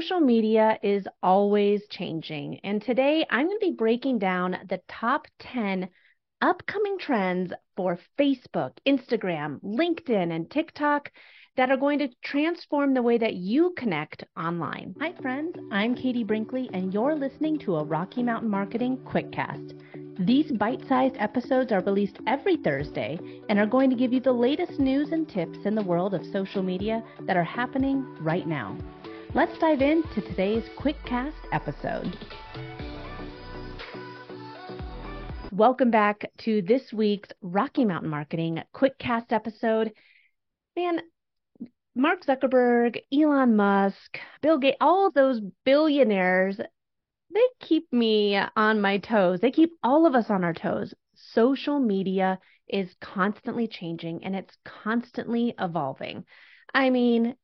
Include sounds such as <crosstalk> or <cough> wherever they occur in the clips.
Social media is always changing, and today I'm going to be breaking down the top 10 upcoming trends for Facebook, Instagram, LinkedIn, and TikTok that are going to transform the way that you connect online. Hi, friends. I'm Katie Brinkley, and you're listening to a Rocky Mountain Marketing Quickcast. These bite sized episodes are released every Thursday and are going to give you the latest news and tips in the world of social media that are happening right now. Let's dive into today's Quickcast episode. Welcome back to this week's Rocky Mountain Marketing Quickcast episode. Man, Mark Zuckerberg, Elon Musk, Bill Gates, all those billionaires, they keep me on my toes. They keep all of us on our toes. Social media is constantly changing and it's constantly evolving. I mean,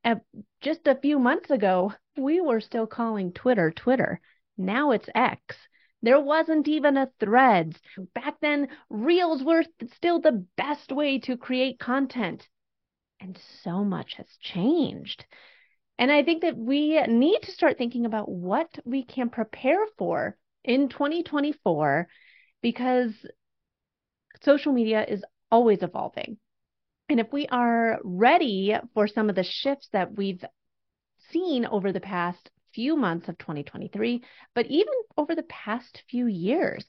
just a few months ago, we were still calling Twitter Twitter. Now it's X. There wasn't even a threads. Back then, reels were still the best way to create content. And so much has changed. And I think that we need to start thinking about what we can prepare for in 2024 because social media is always evolving. And if we are ready for some of the shifts that we've seen over the past few months of 2023, but even over the past few years,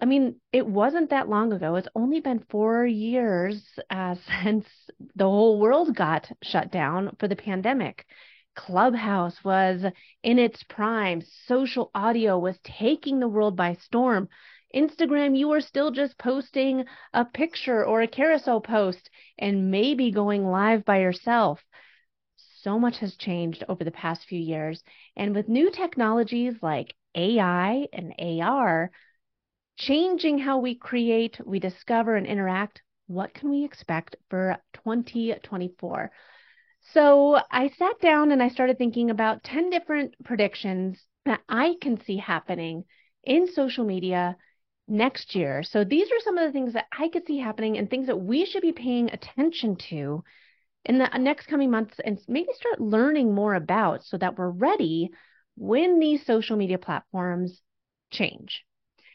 I mean, it wasn't that long ago. It's only been four years uh, <laughs> since the whole world got shut down for the pandemic. Clubhouse was in its prime. Social audio was taking the world by storm. Instagram, you were still just posting a picture or a carousel post and maybe going live by yourself. So much has changed over the past few years. And with new technologies like AI and AR, changing how we create, we discover, and interact, what can we expect for 2024? So I sat down and I started thinking about 10 different predictions that I can see happening in social media next year. So these are some of the things that I could see happening and things that we should be paying attention to in the next coming months and maybe start learning more about so that we're ready when these social media platforms change.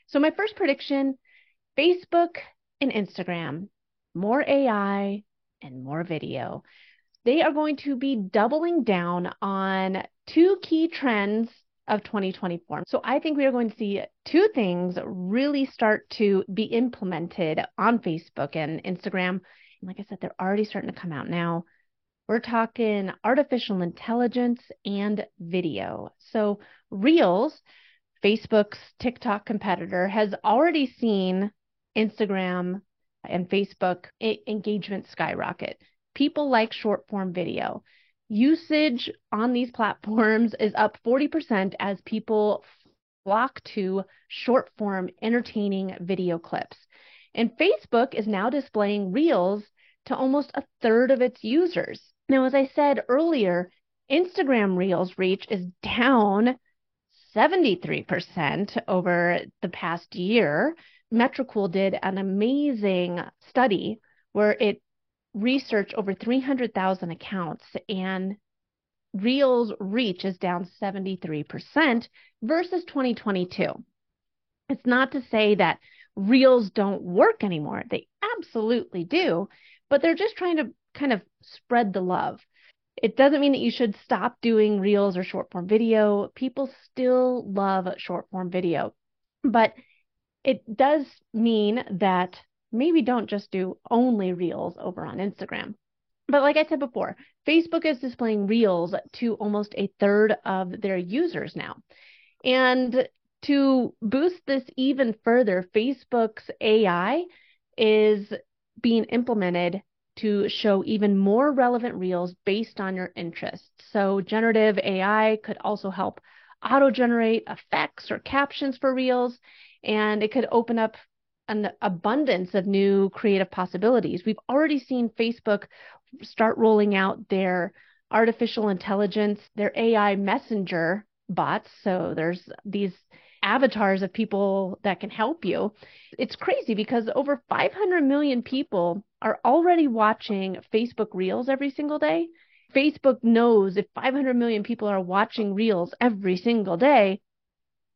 So, my first prediction Facebook and Instagram, more AI and more video. They are going to be doubling down on two key trends of 2024. So I think we are going to see two things really start to be implemented on Facebook and Instagram. And like I said, they're already starting to come out now. We're talking artificial intelligence and video. So Reels, Facebook's TikTok competitor, has already seen Instagram and Facebook engagement skyrocket. People like short form video usage on these platforms is up 40% as people flock to short form entertaining video clips. And Facebook is now displaying Reels to almost a third of its users. Now, as I said earlier, Instagram Reels reach is down 73% over the past year. Metricool did an amazing study where it research over 300,000 accounts and Reels reach is down 73% versus 2022. It's not to say that Reels don't work anymore. They absolutely do, but they're just trying to kind of spread the love. It doesn't mean that you should stop doing Reels or short form video. People still love short form video, but it does mean that maybe don't just do only reels over on Instagram. But like I said before, Facebook is displaying reels to almost a third of their users now. And to boost this even further, Facebook's AI is being implemented to show even more relevant reels based on your interests. So, generative AI could also help auto generate effects or captions for reels, and it could open up an abundance of new creative possibilities. We've already seen Facebook start rolling out their artificial intelligence, their AI messenger bots. So there's these avatars of people that can help you. It's crazy because over 500 million people are already watching Facebook Reels every single day. Facebook knows if 500 million people are watching Reels every single day,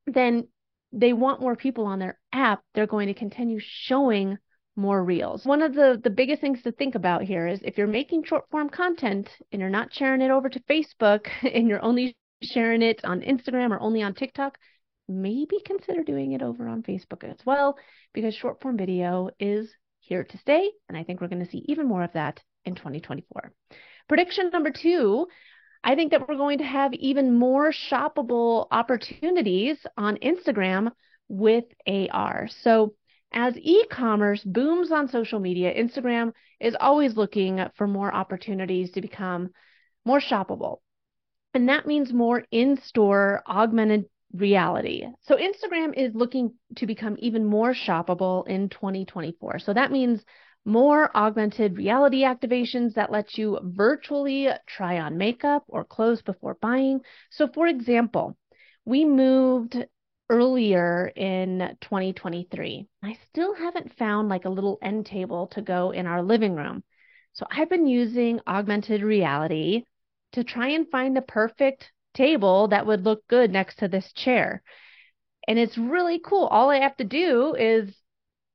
then they want more people on their app. They're going to continue showing more reels. One of the, the biggest things to think about here is if you're making short form content and you're not sharing it over to Facebook <laughs> and you're only sharing it on Instagram or only on TikTok, maybe consider doing it over on Facebook as well, because short form video is here to stay. And I think we're going to see even more of that in 2024. Prediction number two I think that we're going to have even more shoppable opportunities on Instagram with AR. So, as e commerce booms on social media, Instagram is always looking for more opportunities to become more shoppable. And that means more in store augmented reality. So, Instagram is looking to become even more shoppable in 2024. So, that means more augmented reality activations that let you virtually try on makeup or clothes before buying. So, for example, we moved earlier in 2023. I still haven't found like a little end table to go in our living room. So, I've been using augmented reality to try and find the perfect table that would look good next to this chair. And it's really cool. All I have to do is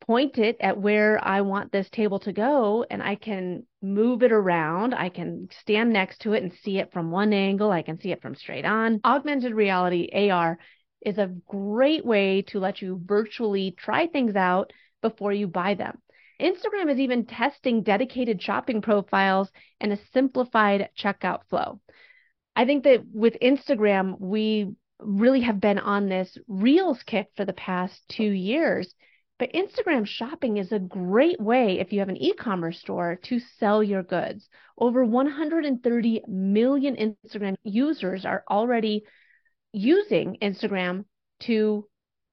point it at where I want this table to go and I can move it around. I can stand next to it and see it from one angle. I can see it from straight on. Augmented reality, AR, is a great way to let you virtually try things out before you buy them. Instagram is even testing dedicated shopping profiles and a simplified checkout flow. I think that with Instagram, we really have been on this Reels kick for the past two years but Instagram shopping is a great way if you have an e commerce store to sell your goods. Over 130 million Instagram users are already using Instagram to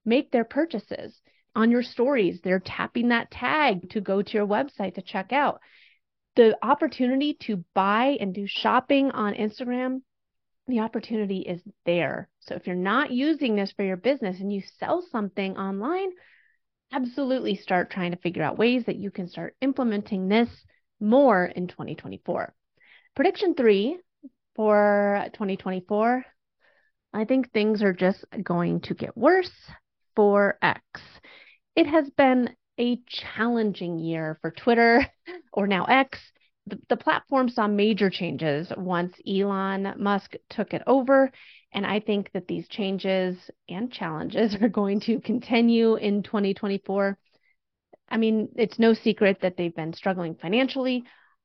make their purchases. On your stories, they're tapping that tag to go to your website to check out. The opportunity to buy and do shopping on Instagram, the opportunity is there. So if you're not using this for your business and you sell something online, absolutely start trying to figure out ways that you can start implementing this more in 2024. Prediction three for 2024 I think things are just going to get worse for X. It has been a challenging year for Twitter, <laughs> or now X. The, the platform saw major changes once Elon Musk took it over, and I think that these changes and challenges <laughs> are going to continue in 2024. I mean, it's no secret that they've been struggling financially.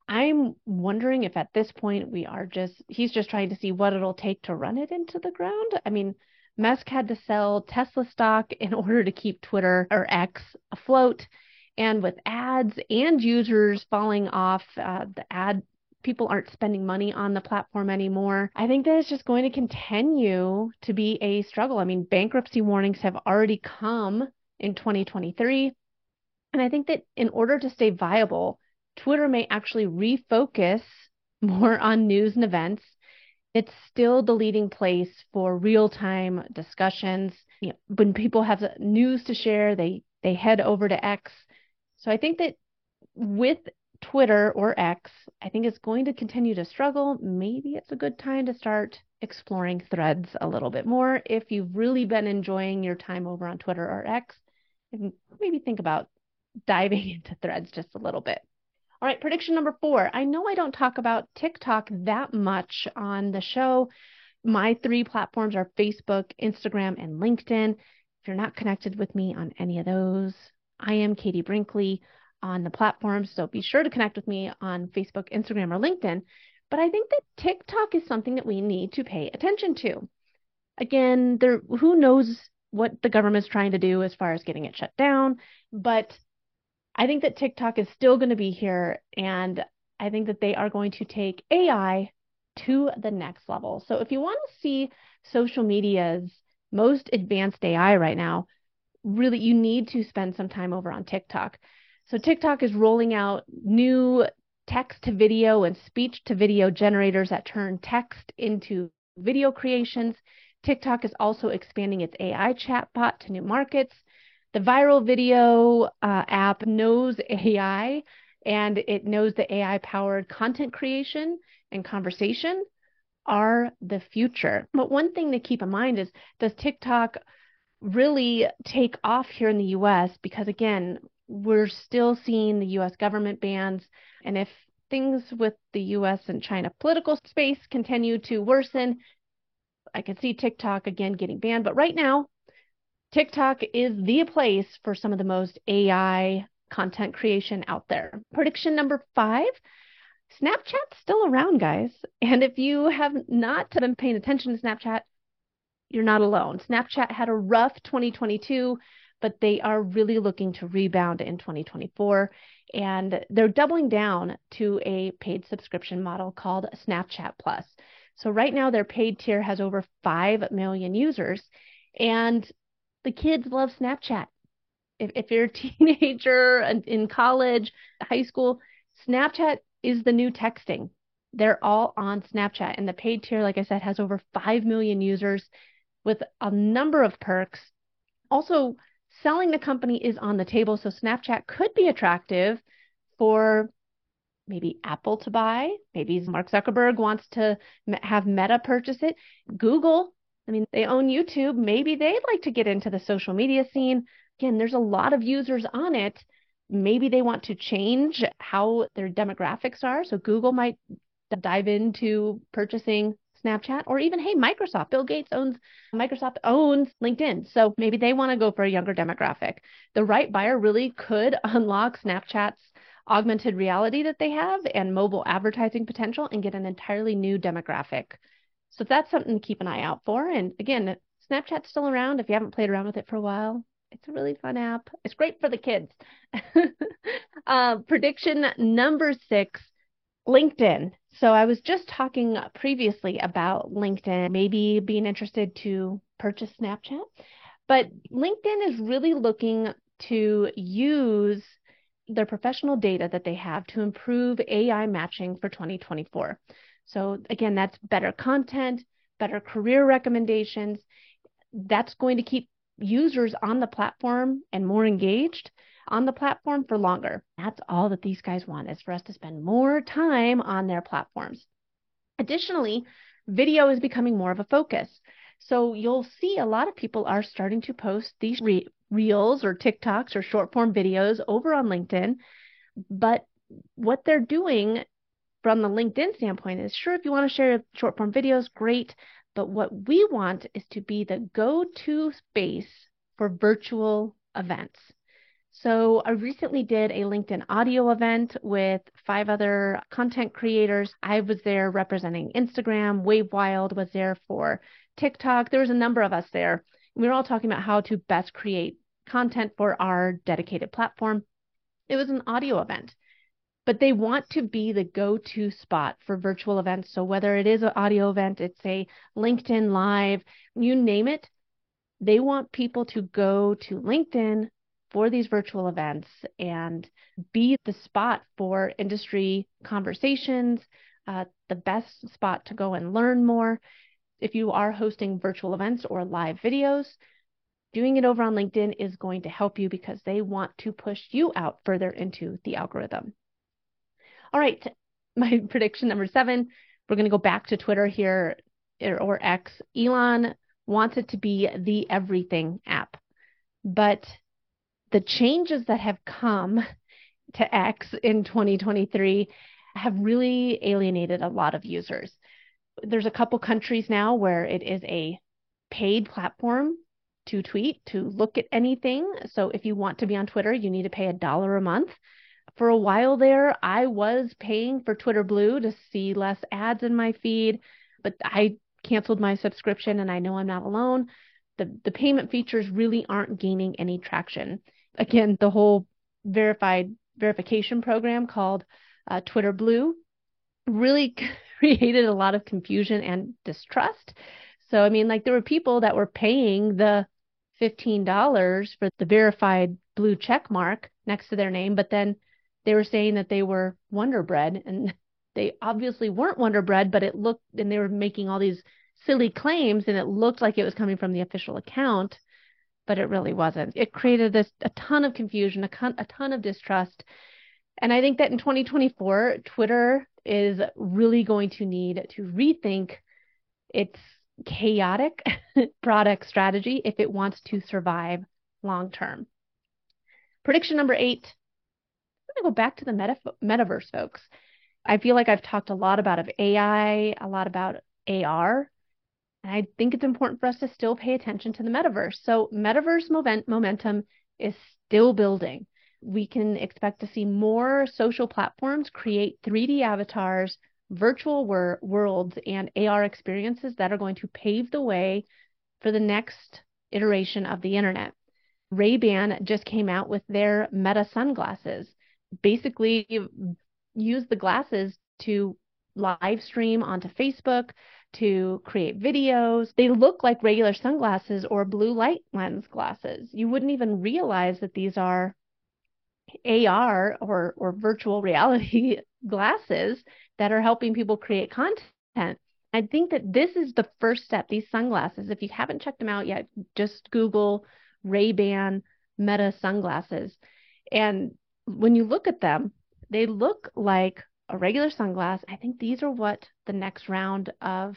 I'm wondering if at this point we are just, he's just trying to see what it'll take to run it into the ground. I mean, Musk had to sell Tesla stock in <laughs> order to keep Twitter or X afloat. And with ads and users falling off, uh, the ad people aren't spending money on the platform anymore. I think that it's just going to continue to be a struggle. I mean, bankruptcy warnings have already come in 2023. And I think that in order to stay viable, Twitter may actually refocus <laughs> more on news and events. It's still the leading place for real-time discussions. You know, when people have news to share, they they head over to X. So I think that with Twitter or X, I think it's going to continue to struggle. Maybe it's a good time to start exploring threads a little bit more. If you've really been enjoying your time over on Twitter or X, maybe think about diving <laughs> into threads just a little bit. All right, prediction number four. I know I don't talk about TikTok that much on the show. My three platforms are Facebook, Instagram, and LinkedIn. If you're not connected with me on any of those, I am Katie Brinkley on the platforms. So be sure to connect with me on Facebook, Instagram, or LinkedIn. But I think that TikTok is something that we need to pay attention to. Again, there who knows what the government's trying to do as far as getting it shut down, but I think that TikTok is still going to be here and I think that they are going to take AI to the next level. So if you want to see social media's most advanced AI right now, really you need to spend some time over on TikTok. So TikTok is rolling out new text to video and speech to video generators that turn text into video creations. TikTok is also expanding its AI chatbot to new markets. The viral video uh, app knows AI and it knows the AI powered content creation and conversation are the future. But one thing to keep in mind is does TikTok really take off here in the US? Because again, we're still seeing the US government bans. And if things with the US and China political space continue to worsen, I can see TikTok again getting banned. But right now, TikTok is the place for some of the most AI content creation out there. Prediction number five Snapchat's still around, guys. And if you have not been paying attention to Snapchat, you're not alone. Snapchat had a rough 2022, but they are really looking to rebound in 2024. And they're doubling down to a paid subscription model called Snapchat Plus. So right now, their paid tier has over 5 million users. And the kids love Snapchat. If, if you're a <laughs> teenager and in college, high school, Snapchat is the new texting. They're all on Snapchat. And the paid tier, like I said, has over 5 million users with a number of perks. Also, selling the company is on the table. So Snapchat could be attractive for maybe Apple to buy. Maybe Mark Zuckerberg wants to have Meta purchase it. Google, I mean, they own YouTube. Maybe they'd like to get into the social media scene. Again, there's a lot of users on it maybe they want to change how their demographics are. So Google might dive into purchasing Snapchat or even hey Microsoft Bill Gates owns Microsoft owns LinkedIn so maybe they want to go for a younger demographic the right buyer really could <laughs> unlock Snapchat's augmented reality that they have and mobile advertising potential and get an entirely new demographic so that's something to keep an eye out for and again Snapchat's still around if you haven't played around with it for a while it's a really fun app. It's great for the kids. <laughs> uh, prediction number six LinkedIn. So I was just talking previously about LinkedIn, maybe being interested to purchase Snapchat, but LinkedIn is really looking to use their professional data that they have to improve AI matching for 2024. So again, that's better content, better career recommendations. That's going to keep users on the platform and more engaged on the platform for longer. That's all that these guys want is for us to spend more time on their platforms. Additionally, video is becoming more of a focus. So you'll see a lot of people are starting to post these re- reels or TikToks or short form videos over on LinkedIn. But what they're doing from the LinkedIn standpoint is sure, if you want to share short form videos, great. But what we want is to be the go to space for virtual events. So I recently did a LinkedIn audio event with five other content creators. I was there representing Instagram. Wave Wyld was there for TikTok. There was a number of us there. We were all talking about how to best create content for our dedicated platform. It was an audio event but they want to be the go-to spot for virtual events. So whether it is an audio event, it's a LinkedIn Live, you name it, they want people to go to LinkedIn for these virtual events and be the spot for industry conversations, uh, the best spot to go and learn more. If you are hosting virtual events or live videos, doing it over on LinkedIn is going to help you because they want to push you out further into the algorithm. All right, <laughs> my prediction number seven, we're going to go back to Twitter here or X. Elon wants it to be the everything app. But the changes that have come <laughs> to X in 2023 have really alienated a lot of users. There's a couple countries now where it is a paid platform to tweet, to look at anything. So if you want to be on Twitter, you need to pay a dollar a month for a while there, I was paying for Twitter Blue to see less ads in my feed, but I canceled my subscription and I know I'm not alone. The, the payment features really aren't gaining any traction. Again, the whole verified verification program called uh, Twitter Blue really <laughs> created a lot of confusion and distrust. So, I mean, like there were people that were paying the $15 for the verified blue check mark next to their name, but then they were saying that they were Wonder Bread, and <laughs> they obviously weren't Wonder Bread, but it looked, and they were making all these silly claims, and it looked like it was coming from the official account, but it really wasn't. It created this a ton of confusion, a, con, a ton of distrust. And I think that in 2024, Twitter is really going to need to rethink its chaotic <laughs> product strategy if it wants to survive long term. Prediction number eight to go back to the meta- metaverse, folks. I feel like I've talked a lot about of AI, a lot about AR, and I think it's important for us to still pay attention to the metaverse. So, metaverse moment- momentum is still building. We can expect to see more social platforms create 3D avatars, virtual wor- worlds, and AR experiences that are going to pave the way for the next iteration of the internet. Ray-Ban just came out with their Meta sunglasses. Basically, use the glasses to live stream onto Facebook, to create videos. They look like regular sunglasses or blue light lens glasses. You wouldn't even realize that these are AR or, or virtual reality <laughs> glasses that are helping people create content. I think that this is the first step. These sunglasses, if you haven't checked them out yet, just Google Ray-Ban Meta sunglasses. And when you look at them, they look like a regular sunglass. I think these are what the next round of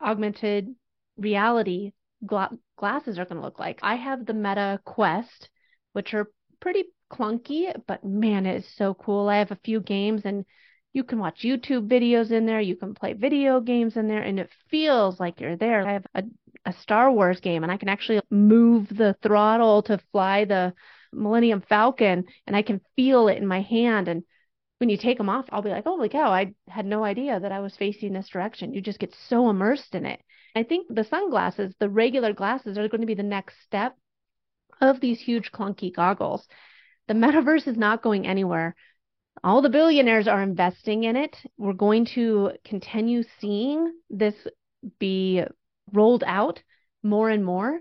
augmented reality gla- glasses are going to look like. I have the Meta Quest, which are pretty clunky, but man, it is so cool. I have a few games and you can watch YouTube videos in there, you can play video games in there, and it feels like you're there. I have a, a Star Wars game and I can actually move the throttle to fly the Millennium Falcon and I can feel it in my hand. And when you take them off, I'll be like, holy cow, I had no idea that I was facing this direction. You just get so immersed in it. I think the sunglasses, the regular glasses, are going to be the next step of these huge clunky goggles. The metaverse is not going anywhere. All the billionaires are investing in it. We're going to continue seeing this be rolled out more and more,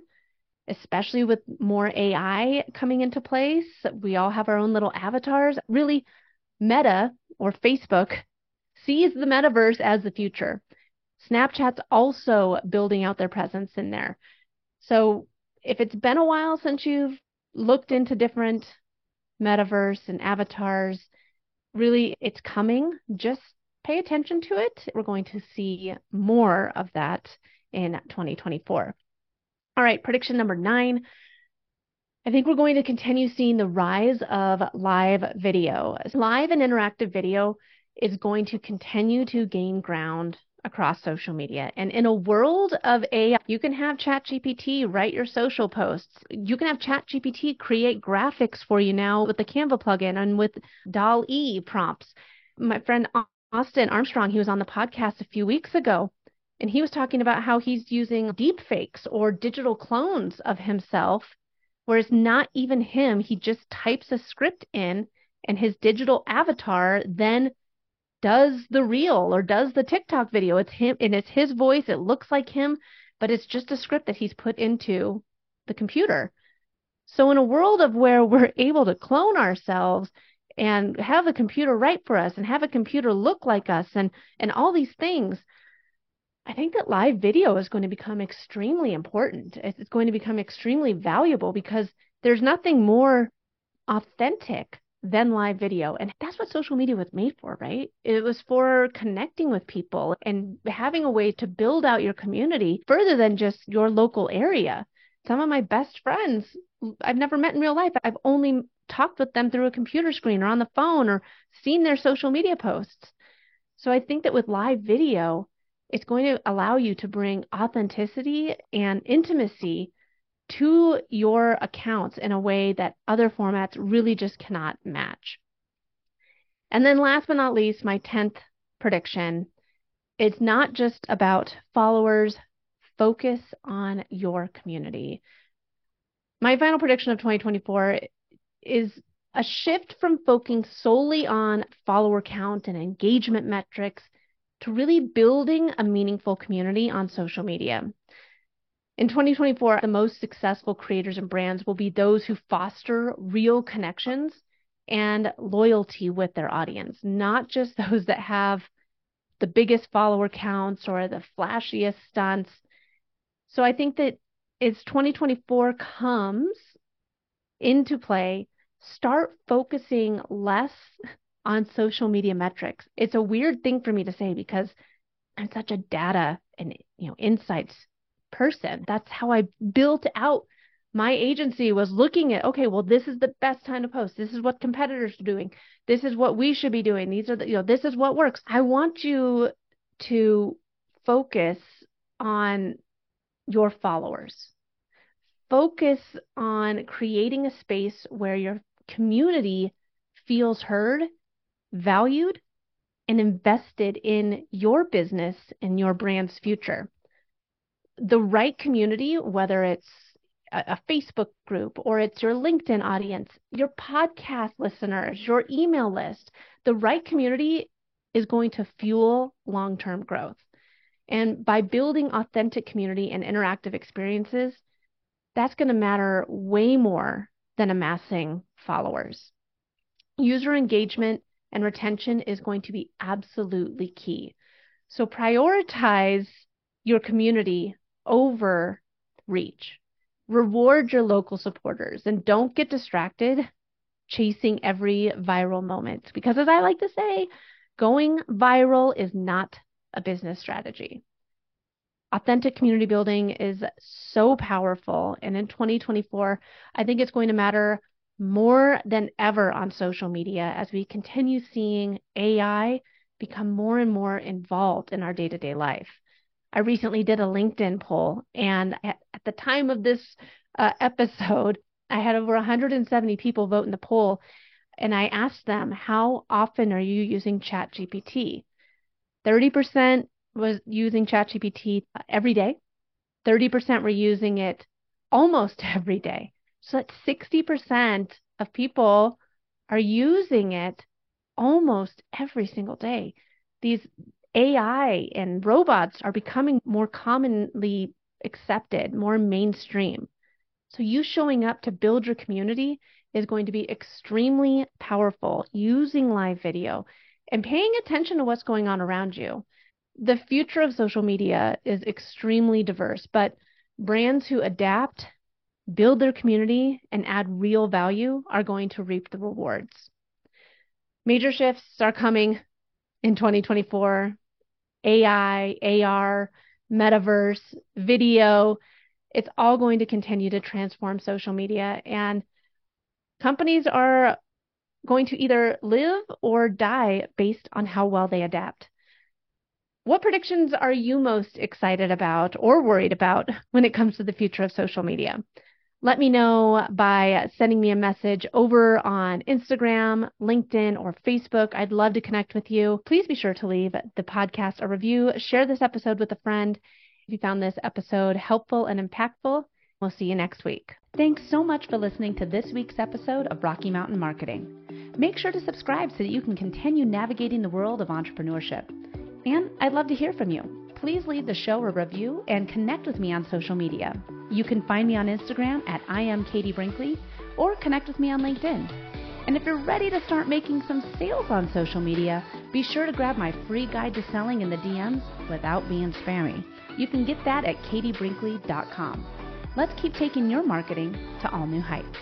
especially with more AI coming into place. We all have our own little avatars. Really, Meta or Facebook sees the metaverse as the future. Snapchat's also building out their presence in there. So if it's been a while since you've looked into different metaverse and avatars. Really, it's coming. Just pay attention to it. We're going to see more of that in 2024. All right, prediction number nine. I think we're going to continue seeing the rise of live video. Live and interactive video is going to continue to gain ground across social media. And in a world of AI, you can have ChatGPT write your social posts. You can have ChatGPT create graphics for you now with the Canva plugin and with DALL-E prompts. My friend Austin Armstrong, he was on the podcast a few weeks ago, and he was talking about how he's using deep fakes or digital clones of himself, where it's not even him. He just types a script in, and his digital avatar then does the reel or does the TikTok video. It's him and it's his voice. It looks like him, but it's just a script that he's put into the computer. So in a world of where we're <laughs> able to clone ourselves and have a computer write for us and have a computer look like us and and all these things, I think that live video is going to become extremely important. It's going to become extremely valuable because there's nothing more authentic than live video. And that's what social media was made for, right? It was for connecting with people and having a way to build out your community further than just your local area. Some of my best friends I've never met in real life. I've only talked with them through a computer screen or on the phone or seen their social media posts. So I think that with live video, it's going to allow you to bring authenticity and intimacy to your accounts in a way that other formats really just cannot match. And then last but not least, my 10th prediction it's not just about followers, focus on your community. My final prediction of 2024 is a shift from focusing solely on follower count and engagement metrics to really building a meaningful community on social media. In 2024, the most successful creators and brands will be those who foster real connections and loyalty with their audience, not just those that have the biggest follower counts or the flashiest stunts. So I think that as 2024 comes into play, start focusing less on social media metrics. It's a weird thing for me to say because I'm such a data and you know insights person. That's how I built out my agency was looking at okay, well this is the best time to post. This is what competitors are doing. This is what we should be doing. These are the you know this is what works. I want you to focus on your followers. Focus on creating a space where your community feels heard, valued, and invested in your business and your brand's future. The right community, whether it's a, Facebook group or it's your LinkedIn audience, your podcast listeners, your email list, the right community is going to fuel long term growth. And by building authentic community and interactive experiences, that's going to matter way more than amassing followers. User engagement and retention is going to be absolutely key. So prioritize your community over reach. Reward your local supporters and don't get distracted chasing every viral moment because as I like to say, going viral is not a business strategy. Authentic community building is so powerful. And in 2024, I think it's going to matter more than ever on social media as we continue seeing AI become more and more involved in our day to day life. I recently did a LinkedIn poll, and at, the time of this uh, <laughs> episode, I had over 170 people vote in the poll, and I asked them, How often are you using ChatGPT? 30% was using ChatGPT every day, 30% were using it almost <laughs> every day. So that 60% of people are using it almost every single day. These AI and robots are becoming more commonly accepted, more mainstream. So you showing up to build your community is going to be extremely powerful using live video and paying attention to what's going on around you. The future of social media is extremely diverse, but brands who adapt build their community, and add real value are going to reap the rewards. Major shifts are coming in 2024 AI, AR, metaverse, video. It's all going to continue to transform social media. And companies are going to either live or die based on how well they adapt. What predictions are you most excited about or worried about when it comes to the future of social media? Let me know by sending me a message over on Instagram, LinkedIn, or Facebook. I'd love to connect with you. Please be sure to leave the podcast a review, share this episode with a friend. If you found this episode helpful and impactful, we'll see you next week. Thanks so much for listening to this week's episode of Rocky Mountain Marketing. Make sure to subscribe so that you can continue navigating the world of entrepreneurship. And I'd love to hear from you please leave the show a review and connect with me on social media. You can find me on Instagram at I am Katie Brinkley or connect with me on LinkedIn. And if you're ready to start making some sales on social media, be sure to grab my free guide to selling in the DMs without being spammy. You can get that at katiebrinkley.com. Let's keep taking your marketing to all new heights.